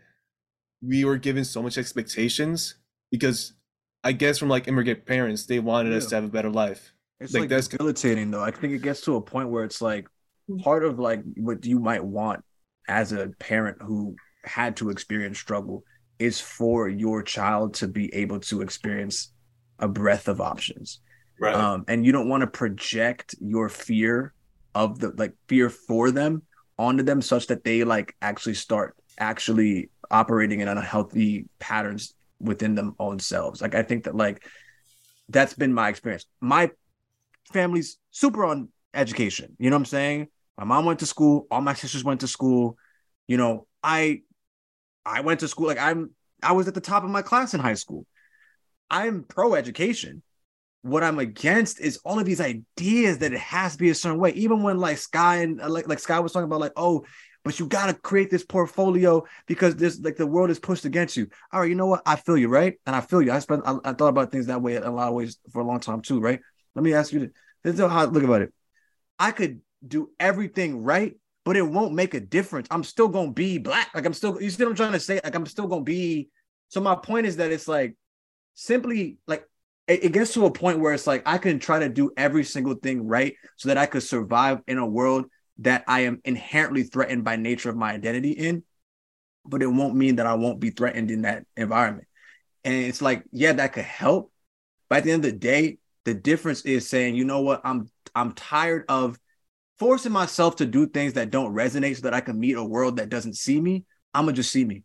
we were given so much expectations because I guess from like immigrant parents, they wanted yeah. us to have a better life. It's like, like that's debilitating though. I think it gets to a point where it's like part of like what you might want as a parent who had to experience struggle is for your child to be able to experience a breadth of options. Right. Um, and you don't want to project your fear of the like fear for them onto them such that they like actually start actually operating in unhealthy patterns within them own selves. Like I think that like that's been my experience. My family's super on education. You know what I'm saying? My mom went to school, all my sisters went to school. You know, I I went to school like I'm I was at the top of my class in high school. I'm pro education. What I'm against is all of these ideas that it has to be a certain way. Even when like Skye and uh, like like Skye was talking about like, oh, but you got to create this portfolio because this like the world is pushed against you. All right, you know what? I feel you, right? And I feel you. I spent I, I thought about things that way in a lot of ways for a long time too, right? Let me ask you this. This is how I look about it. I could do everything right, but it won't make a difference. I'm still gonna be black. Like I'm still, you see what I'm trying to say? Like I'm still gonna be. So my point is that it's like simply like it, it gets to a point where it's like I can try to do every single thing right so that I could survive in a world that I am inherently threatened by nature of my identity in, but it won't mean that I won't be threatened in that environment. And it's like, yeah, that could help. But at the end of the day, the difference is saying, you know what, I'm I'm tired of forcing myself to do things that don't resonate so that I can meet a world that doesn't see me. I'm gonna just see me.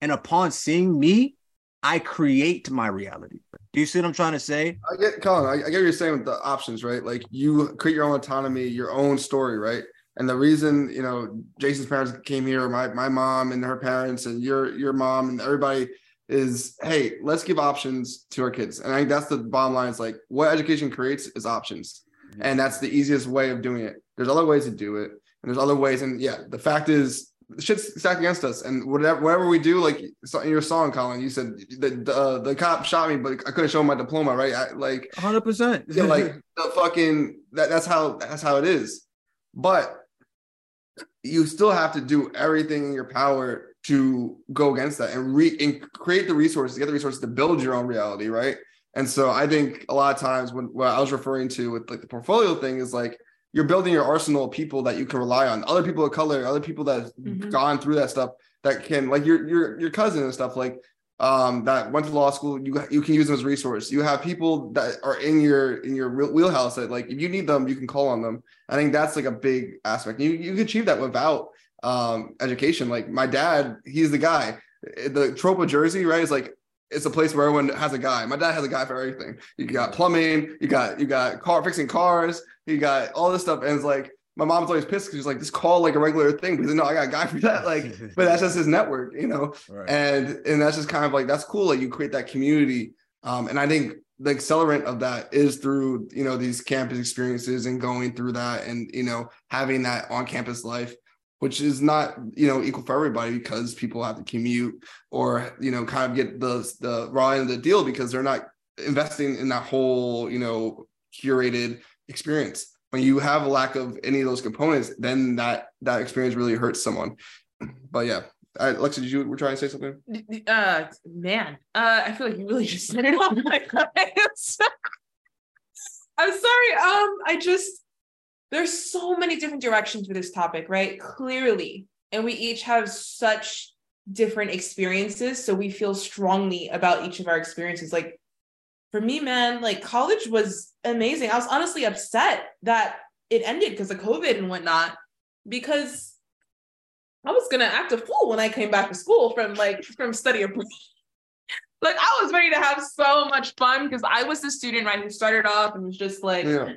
And upon seeing me, I create my reality. Do you see what I'm trying to say? I get Collin, I, I get what you're saying with the options, right? Like you create your own autonomy, your own story, right? And the reason, you know, Jason's parents came here, my my mom and her parents, and your your mom and everybody is, hey, let's give options to our kids. And I think that's the bottom line. Is like what education creates is options, and that's the easiest way of doing it. There's other ways to do it, and there's other ways. And yeah, the fact is, shit's stacked against us. And whatever whatever we do, like in your song, Collin, you said the uh, the cop shot me, but I couldn't show him my diploma, right? I, like 100. percent Yeah, like the fucking that, that's how that's how it is. But you still have to do everything in your power to go against that and re and create the resources, get the resources to build your own reality, right? And so I think a lot of times when what I was referring to with like the portfolio thing is like you're building your arsenal of people that you can rely on, other people of color, other people that have Mhm. gone through that stuff that can like your your your cousin and stuff like um that went to law school you you can use them as a resource. You have people that are in your in your real wheelhouse that like if you need them you can call on them. I think that's like a big aspect. You you can achieve that without um education. Like my dad he's the guy. The trope of jersey right is like it's a place where everyone has a guy. My dad has a guy for everything. You got plumbing you got you got car fixing cars you got all this stuff. And it's like my mom's always pissed because she's like just call like a regular thing because no i got a guy for that like but that's just his network you know? Right. and and that's just kind of like that's cool like you create that community. Um and i think the accelerant of that is through you know these campus experiences and going through that and you know having that on campus life which is not you know equal for everybody because people have to commute or you know kind of get the the raw end of the deal because they're not investing in that whole you know curated experience. When you have a lack of any of those components then that that experience really hurts someone. But yeah I, Alexa, did you were trying to say something? uh man uh i feel like you really just said it all. I'm sorry um i just there's so many different directions for this topic right? Clearly. And we each have such different experiences. So we feel strongly about each of our experiences. Like for me man like college was amazing. I was honestly upset that it ended because of covid and whatnot because I was gonna act a fool when I came back to school from like from study abroad. like I was ready to have so much fun because I was the student right who started off and was just like, Yeah.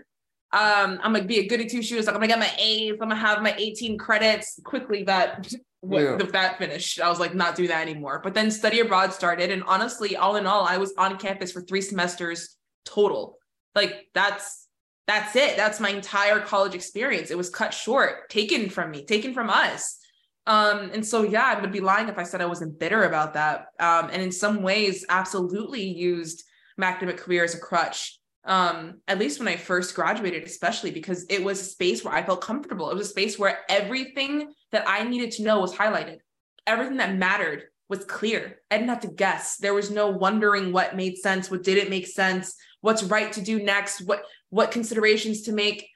Um, I'm gonna be a goody two shoes. Like I'm gonna get my A's. I'm gonna have my 18 credits. Quickly that Yeah. that finished. I was like, not do that anymore. But then study abroad started, and honestly, all in all, I was on campus for three semesters total. Like that's that's it. That's my entire college experience. It was cut short, taken from me, taken from us. Um, and so yeah, I would be lying if I said I wasn't bitter about that. Um, and in some ways, absolutely used my academic career as a crutch. Um, at least when I first graduated, especially because it was a space where I felt comfortable. It was a space where everything that I needed to know was highlighted. Everything that mattered was clear. I didn't have to guess. There was no wondering what made sense, what didn't make sense, what's right to do next, what what considerations to make.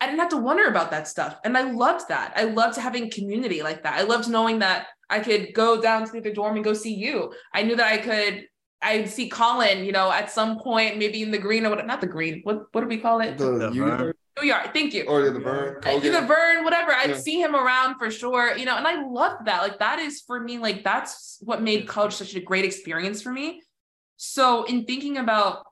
I didn't have to wonder about that stuff. And I loved that. I loved having community like that. I loved knowing that I could go down to the dorm and go see you. I knew that I could I'd see Collin, you know, at some point, maybe in the green or what not the green. What what do we call it? The, The you. New York. Thank you. or the burn. Uh, Kogan. the burn, whatever. I'd Yeah. see him around for sure, you know, and I loved that. Like that is for me, like that's what made college such a great experience for me. So in thinking about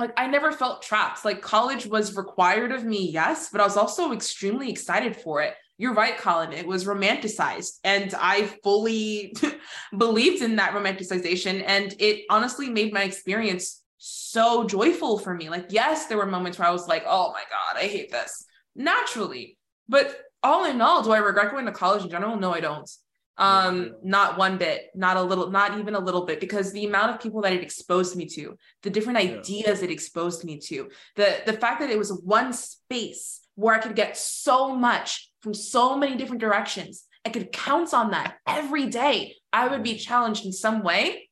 like I never felt trapped. Like college was required of me, yes, but I was also extremely excited for it. You're right, Collin. It was romanticized, and I fully believed in that romanticization. And it honestly made my experience so joyful for me. Like, yes, there were moments where I was like, oh my God, I hate this naturally. But all in all, do I regret going to college in general? No, I don't. Um, not one bit, not a little, not even a little bit, because the amount of people that it exposed me to, the different Yeah. ideas it exposed me to, the the fact that it was one space where I could get so much from so many different directions. I could count on that every day. I would be challenged in some way.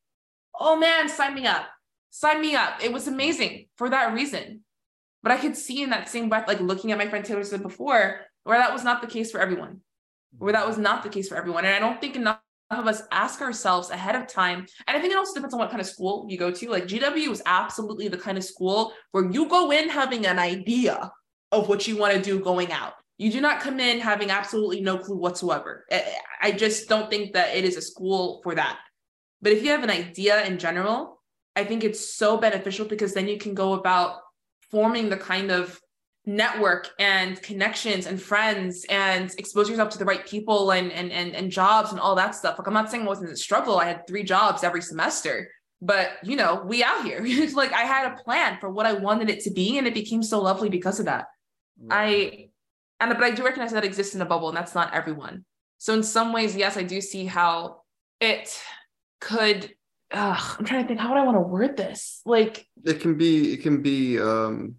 Oh man, sign me up. sign me up. It was amazing for that reason. But I could see in that same breath, like looking at my friend Taylor said before, where that was not the case for everyone, where that was not the case for everyone. And I don't think enough of us ask ourselves ahead of time. And I think it also depends on what kind of school you go to. Like GW is absolutely the kind of school where you go in having an idea of what you want to do going out. You do not come in having absolutely no clue whatsoever. I just don't think that it is a school for that. But if you have an idea in general, I think it's so beneficial because then you can go about forming the kind of network and connections and friends and expose yourself to the right people and and and, and jobs and all that stuff. Like I'm not saying it wasn't a struggle. I had three jobs every semester, but you know, we out here. like I had a plan for what I wanted it to be, and it became so lovely because of that. I and but I do recognize that exists in a bubble, and that's not everyone. So in some ways, yes, I do see how it could ugh, I'm trying to think how would I want to word this? Like it can be it can be um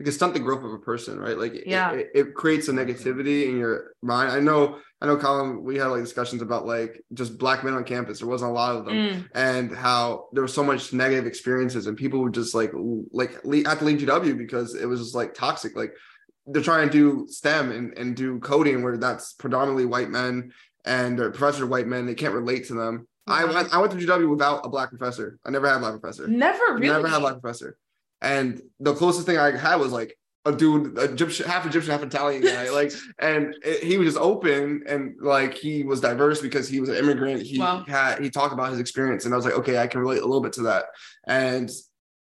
it can stunt the growth of a person, right? Like yeah. it, it, creates a negativity in your mind. I know, I know, Collin. We had like discussions about like just black men on campus. There wasn't a lot of them, Mm. and how there was so much negative experiences, and people would just like like have to leave GW because it was just like toxic. Like they're trying to do STEM and, and do coding where that's predominantly white men and uh, professors are white men. They can't relate to them. I Mhm. went I went to GW without a black professor. I never had a black professor. never really Never had a black professor. And the closest thing I had was like a dude, Egyptian, half Egyptian, half Italian guy. Like, and it, he was just open and like he was diverse because he was an immigrant. He Wow. had he talked about his experience, and I was like, okay, I can relate a little bit to that. And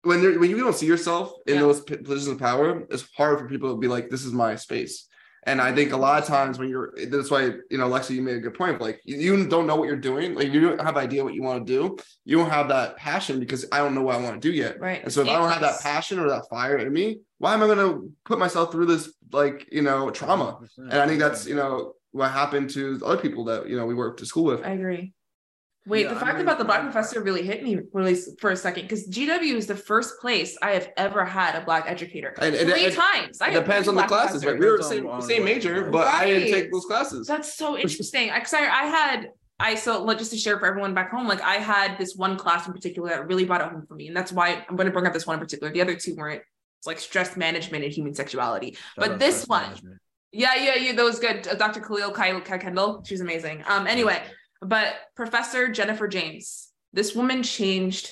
when there, when you don't see yourself in Yeah. those positions of power, it's hard for people to be like, this is my space. And I think a lot of times when you're, that's why you know, Lexi, you made a good point. Like you, you don't know what you're doing, like you don't have idea what you want to do. You don't have that passion because I don't know what I want to do yet. right. And so if I don't have that passion or that fire in me, why am I going to put myself through this like you know trauma? And I think that's you know what happened to other people that you know we worked to school with. I agree. Wait, Yeah, the I fact mean, about the black I- professor really hit me really for a second because GW is the first place I have ever had a black educator. And- and Three it- times. I It had depends on the black classes, right? We were the same on- on same what- major, but I didn't take those classes. That's so interesting. Because I, I had I so like, just to share for everyone back home, like I had this one class in particular that really brought it home for me, and that's why I'm going to bring up this one in particular. The other two weren't. It's like stress management and human sexuality. but this one- management. Yeah, yeah, yeah. That was good. Uh, Dr. Khalil Kai, Kai Kendall. She's amazing. Um, anyway, but Professor Jennifer James, this woman changed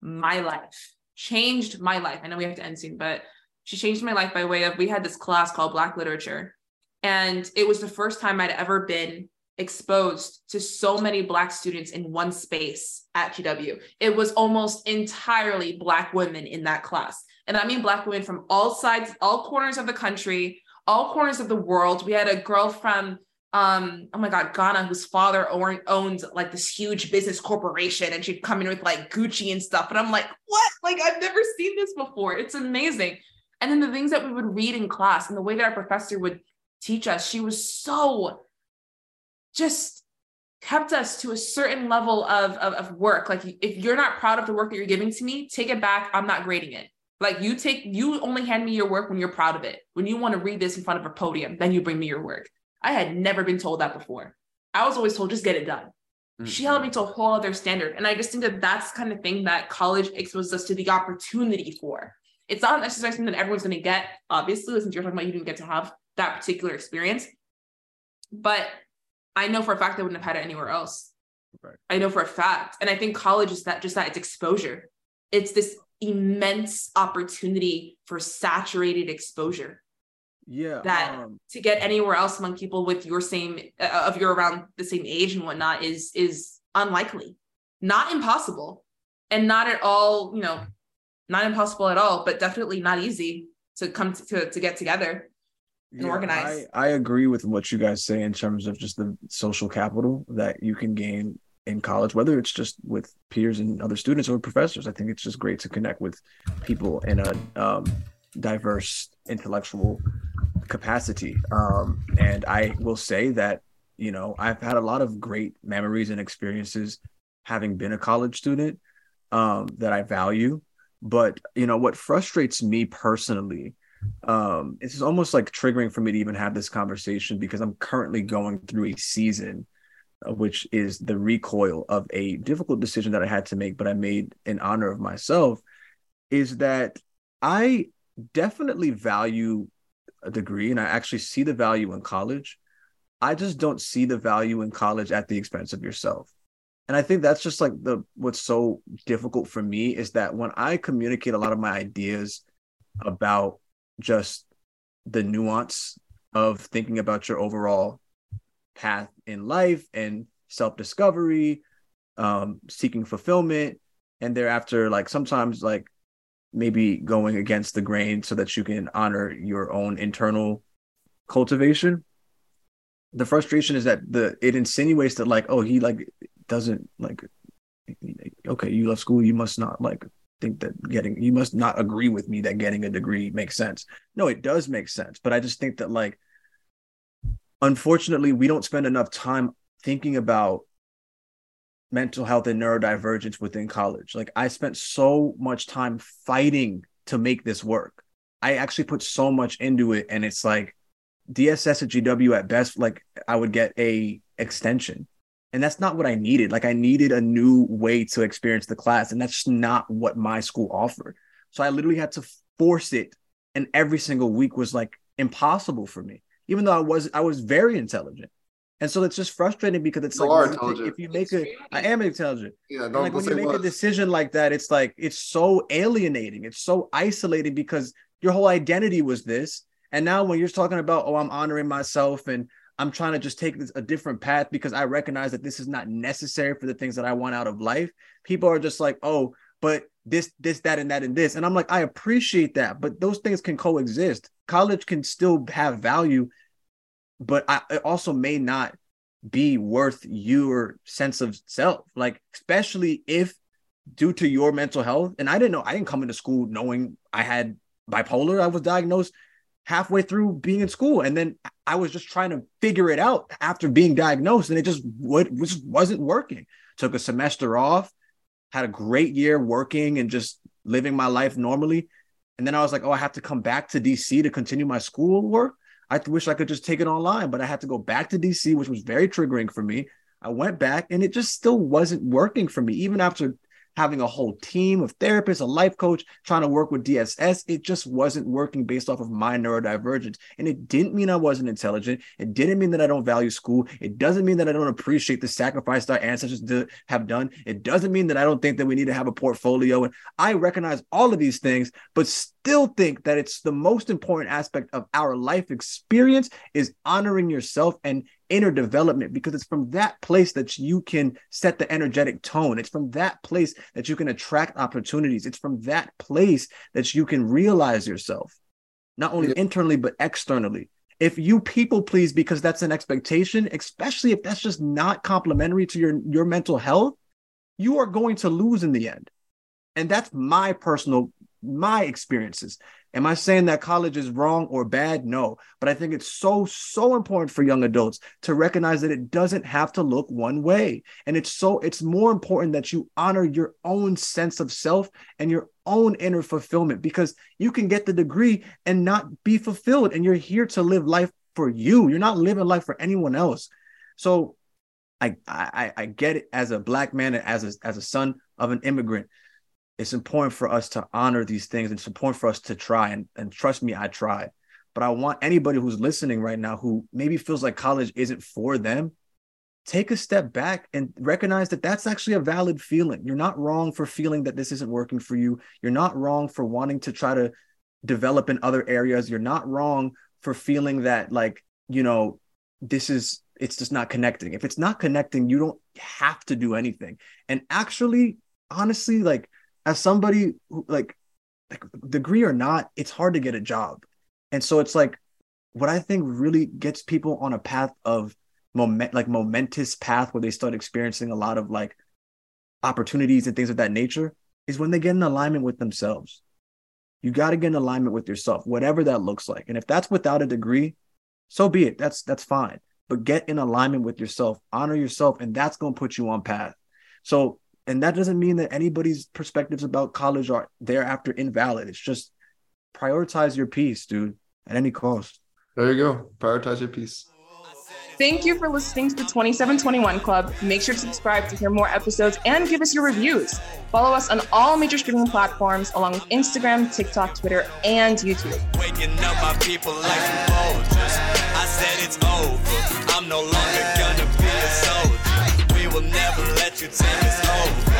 my life. Changed my life. I know we have to end soon, but she changed my life by way of we had this class called Black Literature. And it was the first time I'd ever been exposed to so many Black students in one space at GW. It was almost entirely Black women in that class. And I mean Black women from all sides, all corners of the country, all corners of the world. We had a girl from um oh my god ghana whose father owns like this huge business corporation and she'd come in with like gucci and stuff and i'm like what? Like i've never seen this before. It's amazing. And then the things that we would read in class and the way that our professor would teach us she was so just kept us to a certain level of, of, of work. Like if you're not proud of the work that you're giving to me take it back. I'm not grading it. Like you take you only hand me your work when you're proud of it. When you want to read this in front of a podium then you bring me your work i had never been told that before. I was always told just get it done. She held me mm-hmm. to a whole other standard. And i just think that that's the kind of thing that college exposes us to the opportunity for. It's not necessarily something that everyone's going to get obviously. Since you're talking about you didn't get to have that particular experience. But i know for a fact i wouldn't have had it anywhere else. Right. i know for a fact. And i think college is that just that it's exposure. It's this immense opportunity for saturated exposure Yeah. that- um, to get anywhere else among people with your same uh, of your around the same age and whatnot is is unlikely not impossible and not at all you know not impossible at all but definitely not easy to come to, to, to get together and organize. I, I agree with what you guys say in terms of just the social capital that you can gain in college, whether it's just with peers and other students or professors. I think it's just great to connect with people in a um, diverse intellectual capacity. Um, and I will say that, you know, I've had a lot of great memories and experiences having been a college student um, that I value. But, you know, what frustrates me personally um it's almost like triggering for me to even have this conversation because i'm currently going through a season uh, which is the recoil of a difficult decision that I had to make, but I made in honor of myself, is that I definitely value a degree and I actually see the value in college. I just don't see the value in college at the expense of yourself. And I think that's just like the what's so difficult for me is that when I communicate a lot of my ideas about just the nuance of thinking about your overall path in life and self-discovery, um, seeking fulfillment, and thereafter, like sometimes like maybe going against the grain so that you can honor your own internal cultivation. The frustration is that the it insinuates that like oh he like doesn't like okay you left school you must not like think that getting you must not agree with me that getting a degree makes sense. No it does make sense but i just think that like unfortunately we don't spend enough time thinking about mental health and neurodivergence within college. Like I spent so much time fighting to make this work. I actually put so much into it and it's like DSS at GW at best like I would get a extension. And that's not what I needed. Like I needed a new way to experience the class and that's not what my school offered. So I literally had to force it and every single week was like impossible for me. Even though I was I was very intelligent. And so it's just frustrating because it's You like are intelligent. if you make a I am intelligent. Yeah, don't, like don't when you say make a decision like that, it's like it's so alienating. It's so isolating because your whole identity was this. And now when you're talking about, oh, I'm honoring myself and I'm trying to just take this a different path because I recognize that this is not necessary for the things that I want out of life. People are just like, oh, but this, this, that, and that, and this. And I'm like, I appreciate that, but those things can coexist. College can still have value, but I, it also may not be worth your sense of self. Like, especially if due to your mental health, and I didn't know, I didn't come into school knowing I had bipolar. I was diagnosed halfway through being in school. And then I was just trying to figure it out after being diagnosed, and it just would just wasn't working. Took a semester off, had a great year working and just living my life normally. And then I was like, oh, I have to come back to DC to continue my school work. I wish I could just take it online, but I had to go back to DC, which was very triggering for me. I went back and it just still wasn't working for me. Even after having a whole team of therapists, a life coach, trying to work with DSS, it just wasn't working based off of my neurodivergence. And it didn't mean I wasn't intelligent. It didn't mean that I don't value school. It doesn't mean that I don't appreciate the sacrifice that our ancestors did, have done. It doesn't mean that I don't think that we need to have a portfolio. And I recognize all of these things, but still think that it's the most important aspect of our life experience is honoring yourself and inner development because it's from that place that you can set the energetic tone. It's from that place that you can attract opportunities. It's from that place that you can realize yourself, not only Yeah. internally, but externally. If you people please because that's an expectation, especially if that's just not complementary to your, your mental health, you are going to lose in the end. And that's my personal, my experiences. Am I saying that college is wrong or bad? No. But I think it's so, so important for young adults to recognize that it doesn't have to look one way. And it's so, it's more important that you honor your own sense of self and your own inner fulfillment because you can get the degree and not be fulfilled. And you're here to live life for you. You're not living life for anyone else. So I, I, I get it as a black man as a, as a son of an immigrant it's important for us to honor these things. and It's important for us to try and, and trust me, I tried But I want anybody who's listening right now who maybe feels like college isn't for them, take a step back and recognize that that's actually a valid feeling. You're not wrong for feeling that this isn't working for you. You're not wrong for wanting to try to develop in other areas. You're not wrong for feeling that, like, you know, this is, it's just not connecting. If it's not connecting, you don't have to do anything. And actually, honestly, like, as somebody who like like degree or not it's hard to get a job. And so it's like what i think really gets people on a path of moment like momentous path where they start experiencing a lot of like opportunities and things of that nature is when they get in alignment with themselves. You got to get in alignment with yourself whatever that looks like. And if that's without a degree so be it. That's that's fine. But get in alignment with yourself honor yourself and that's going to put you on path. So and that doesn't mean that anybody's perspectives about college are thereafter invalid. It's just prioritize your peace, dude, at any cost. There you go. Prioritize your peace. Thank you for listening to the 2721 Club. Make sure to subscribe to hear more episodes and give us your reviews. Follow us on all major streaming platforms, along with Instagram, TikTok, Twitter, and YouTube. Waking up my people like some soldiers. I said it's over. I'm no longer you take us over.